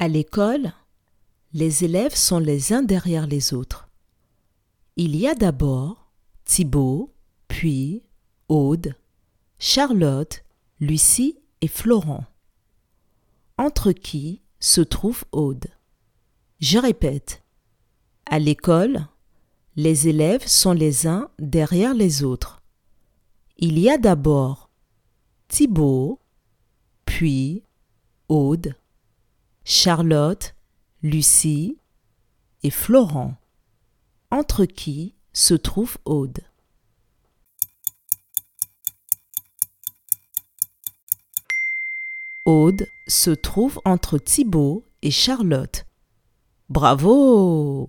À l'école, les élèves sont les uns derrière les autres. Il y a d'abord Thibaut, puis Aude, Charlotte, Lucie et Florent. Entre qui se trouve Aude? Je répète. À l'école, les élèves sont les uns derrière les autres. Il y a d'abord Thibaut, puis Aude, Charlotte, Lucie et Florent. Entre qui se trouve Aude? Aude se trouve entre Thibaut et Charlotte. Bravo